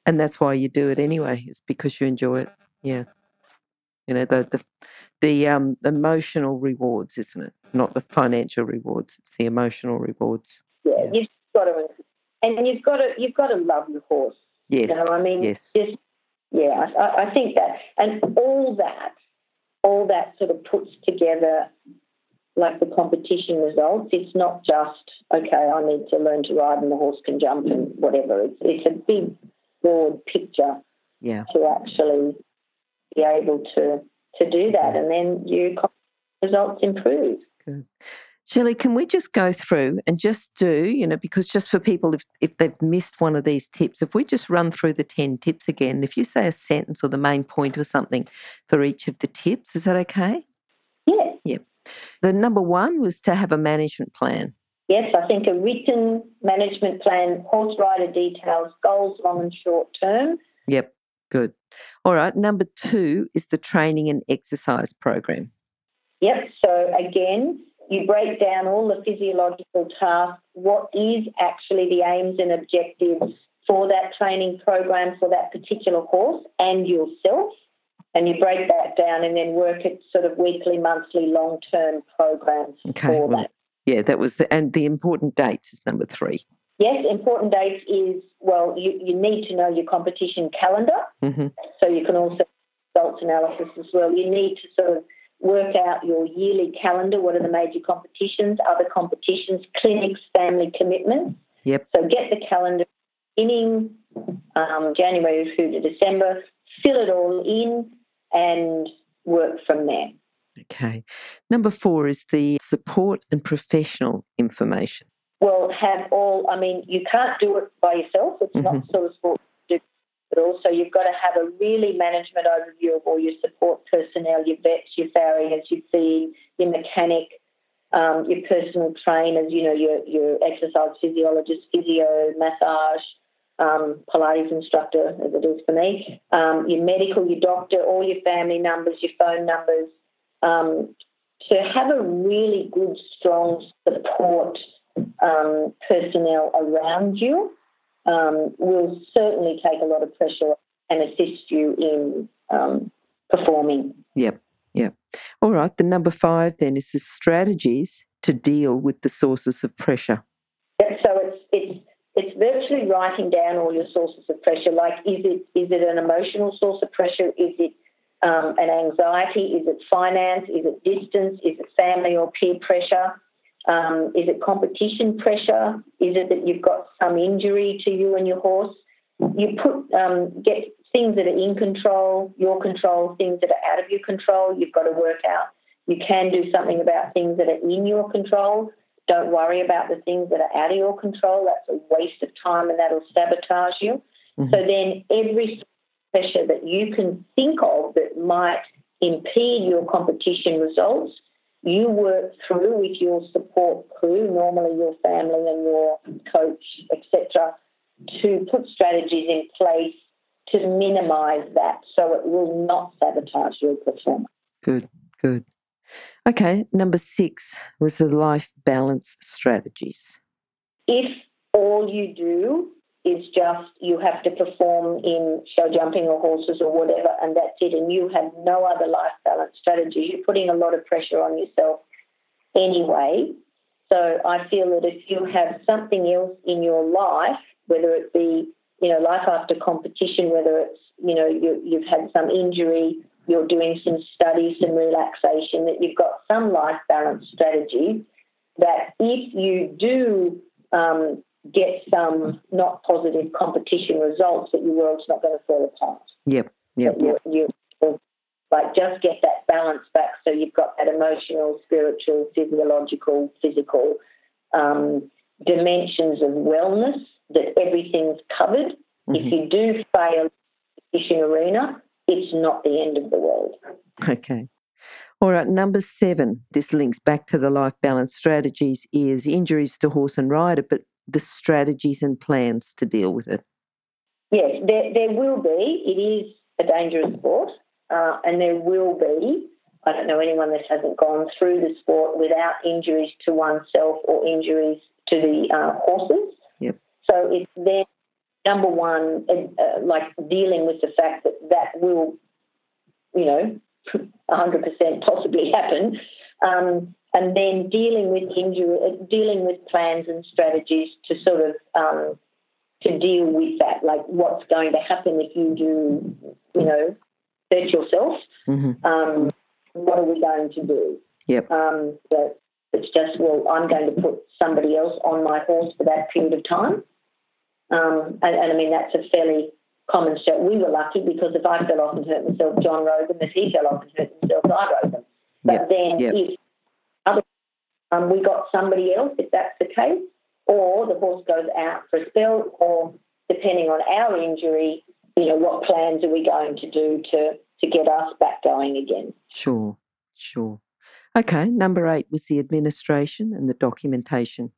And that's why you do it anyway. It's because you enjoy it. Yeah. You know the the the um emotional rewards, isn't it? Not the financial rewards. It's the emotional rewards. Yeah, yeah. you've got to, and you've got to you've got to love your horse. Yes. You know, I mean, yes. Just, yeah, I, I think that, and all that, all that sort of puts together like the competition results. It's not just okay. I need to learn to ride, and the horse can jump, and whatever. It's it's a big, broad picture. Yeah. To actually be able to to do that, and then your results improve. Good. Shelley, can we just go through and just do, you know, because just for people, if, if they've missed one of these tips, if we just run through the 10 tips again, if you say a sentence or the main point or something for each of the tips, is that okay? Yeah. Yep. The number one was to have a management plan. Yes, I think a written management plan, horse rider details, goals long and short term. Yep, good. All right, number two is the training and exercise program. Yep, so again, you break down all the physiological tasks, what is actually the aims and objectives for that training program for that particular horse and yourself. And you break that down and then work at sort of weekly, monthly, long term programs okay, for well, that. Yeah, that was the, and the important dates is number three. Yes, important dates is well, you, you need to know your competition calendar. Mm-hmm. So you can also results analysis as well. You need to sort of work out your yearly calendar. What are the major competitions, other competitions, clinics, family commitments? Yep. So get the calendar beginning um, January through to December, fill it all in, and work from there. Okay. Number four is the support and professional information. Well, have all, I mean, you can't do it by yourself. It's mm-hmm. not sort of sport but also you've got to have a really management overview of all your support personnel, your vets, your farriers, your feed, your mechanic, um, your personal trainers, you know, your, your exercise physiologist, physio, massage, um, Pilates instructor, as it is for me, um, your medical, your doctor, all your family numbers, your phone numbers. Um, to have a really good, strong support um, personnel around you um, will certainly take a lot of pressure and assist you in performing. Yep, yep. All right, the number five then is the strategies to deal with the sources of pressure. Yep, so it's it's it's virtually writing down all your sources of pressure. Like, is it is it an emotional source of pressure? Is it um, an anxiety? Is it finance? Is it distance? Is it family or peer pressure? Um, is it competition pressure? Is it that you've got some injury to you and your horse? You put um, get things that are in control, your control, things that are out of your control. You've got to work out. You can do something about things that are in your control. Don't worry about the things that are out of your control. That's a waste of time and that'll sabotage you. Mm-hmm. So then every pressure that you can think of that might impede your competition results, you work through with your support crew, normally your family and your coach, etc., to put strategies in place to minimise that so it will not sabotage your performance. Good, good. Okay, number six was the life balance strategies. If all you do is just you have to perform in show jumping or horses or whatever, and that's it, and you have no other life balance strategy, you're putting a lot of pressure on yourself anyway. So I feel that if you have something else in your life, whether it be you know life after competition, whether it's you know you, you've had some injury, you're doing some study, some relaxation, that you've got some life balance strategy that if you do um, get some not positive competition results, that your world's not going to fall apart. Yep, yep. You, you, like just get that balance back so you've got that emotional, spiritual, physiological, physical um, dimensions of wellness that everything's covered. Mm-hmm. If you do fail in the fishing arena, it's not the end of the world. Okay. All right, number seven, this links back to the life balance strategies, is injuries to horse and rider, but the strategies and plans to deal with it. Yes, there, there will be. It is a dangerous sport, uh, and there will be. I don't know anyone that hasn't gone through the sport without injuries to oneself or injuries to the uh, horses. So it's then number one, uh, uh like dealing with the fact that that will, you know, 100% possibly happen. Um, and then dealing with injury, uh, dealing with plans and strategies to sort of um, to deal with that, like what's going to happen if you do, you know, hurt yourself. Mm-hmm. Um, what are we going to do? Yep. Um, so it's just well, I'm going to put somebody else on my horse for that period of time. Um, and, and, I mean that's a fairly common step. We were lucky because if I fell off and hurt myself, John rode them. If he fell off and hurt himself, I rode them. But yep. then yep. if other, um, we got somebody else, if that's the case, or the horse goes out for a spell, or depending on our injury, you know, what plans are we going to do to, to get us back going again? Sure, sure. Okay, number eight was the administration and the documentation.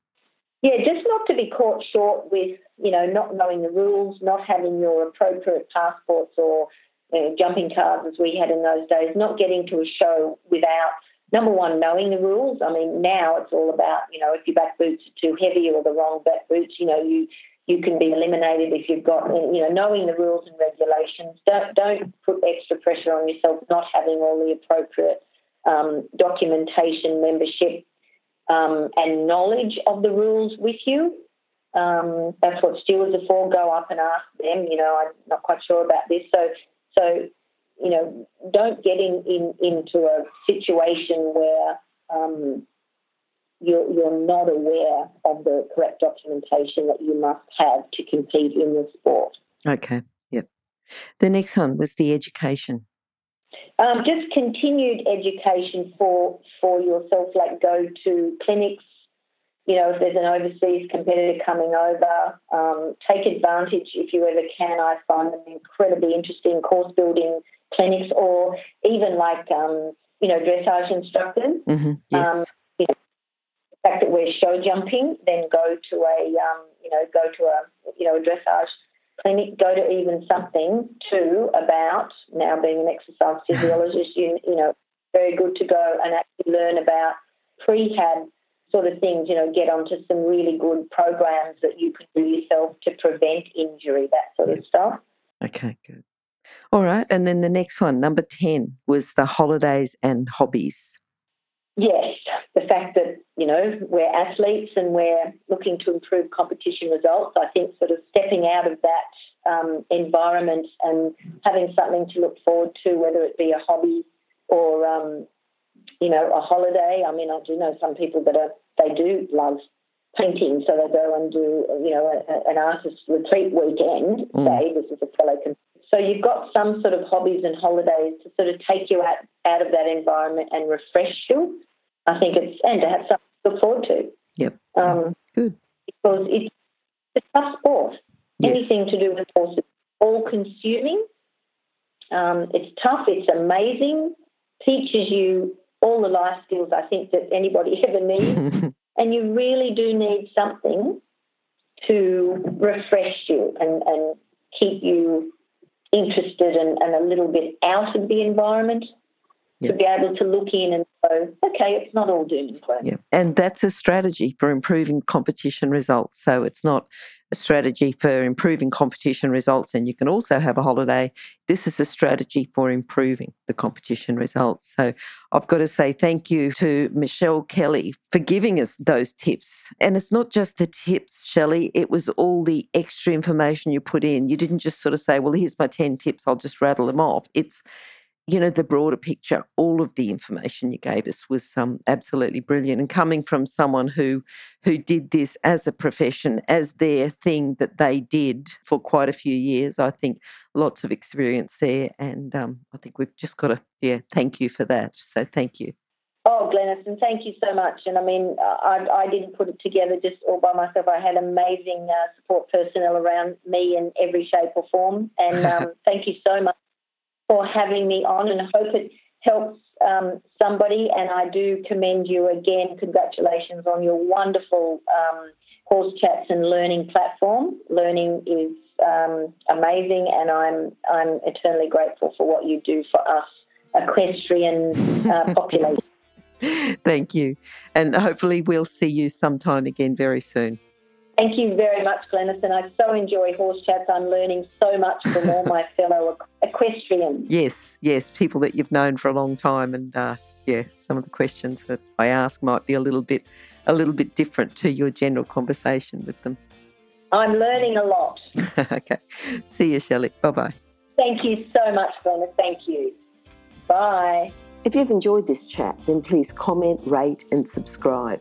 Yeah, just not to be caught short with, you know, not knowing the rules, not having your appropriate passports or you know, jumping cards as we had in those days, not getting to a show without number one, knowing the rules. I mean, now it's all about, you know, if your back boots are too heavy or the wrong back boots, you know, you you can be eliminated if you've got, you know, knowing the rules and regulations. Don't don't put extra pressure on yourself not having all the appropriate um, documentation, membership, um, and knowledge of the rules with you. Um, that's what stewards are for. Go up and ask them. You know, I'm not quite sure about this. So, so you know, don't get in, in into a situation where um, you're, you're not aware of the correct documentation that you must have to compete in the sport. Okay. Yep. The next one was the education. Um, just continued education for for yourself, like go to clinics. You know, if there's an overseas competitor coming over, um, take advantage if you ever can. I find them incredibly interesting course building clinics, or even like um, you know dressage instructors. Mm-hmm. Yes. Um, you know, the fact that we're show jumping, then go to a um, you know go to a you know a dressage clinic, go to even something too about now being an exercise physiologist, you, you know, very good to go and actually learn about prehab sort of things, you know, get onto some really good programs that you can do yourself to prevent injury, that sort of stuff. Okay, good. All right. And then the next one, number 10, was the holidays and hobbies. Yes, the fact that, you know, we're athletes and we're looking to improve competition results, I think sort of stepping out of that um, environment and having something to look forward to, whether it be a hobby or, um, you know, a holiday. I mean, I do know some people that are, they do love painting, so they go and do, you know, a, an artist retreat weekend, mm. say, this is a fellow So you've got some sort of hobbies and holidays to sort of take you out, out of that environment and refresh you. I think it's and to have something to look forward to. Yep. Um, Good. Because it's a tough sport. Yes. Anything to do with horses, all consuming. Um, it's tough. It's amazing. Teaches you all the life skills I think that anybody ever needs, and you really do need something to refresh you and, and keep you interested and, and a little bit out of the environment Yep. to be able to look in and go, okay, it's not all doom and gloom. Yeah, and that's a strategy for improving competition results. So it's not a strategy for improving competition results, and you can also have a holiday. This is a strategy for improving the competition results. So I've got to say thank you to Michelle Kelly for giving us those tips. And it's not just the tips, Shelley, it was all the extra information you put in. You didn't just sort of say, well, here's my 10 tips, I'll just rattle them off. It's you know, the broader picture, all of the information you gave us was um, absolutely brilliant. And coming from someone who who did this as a profession, as their thing that they did for quite a few years, I think lots of experience there. And um, I think we've just got to, yeah, thank you for that. So thank you. Oh, Glennis, and thank you so much. And I mean, I, I didn't put it together just all by myself. I had amazing uh, support personnel around me in every shape or form. And um, thank you so much for having me on, and I hope it helps um, somebody. And I do commend you again. Congratulations on your wonderful um, horse chats and learning platform. Learning is um, amazing, and I'm I'm eternally grateful for what you do for us equestrian uh, population. Thank you. And hopefully we'll see you sometime again very soon. Thank you very much, Glennis, and I so enjoy horse chats. I'm learning so much from all my fellow equestrians. Yes, yes, people that you've known for a long time, and uh, yeah, some of the questions that I ask might be a little bit, a little bit different to your general conversation with them. I'm learning a lot. okay, see you, Shelley. Bye bye. Thank you so much, Glennis. Thank you. Bye. If you've enjoyed this chat, then please comment, rate, and subscribe.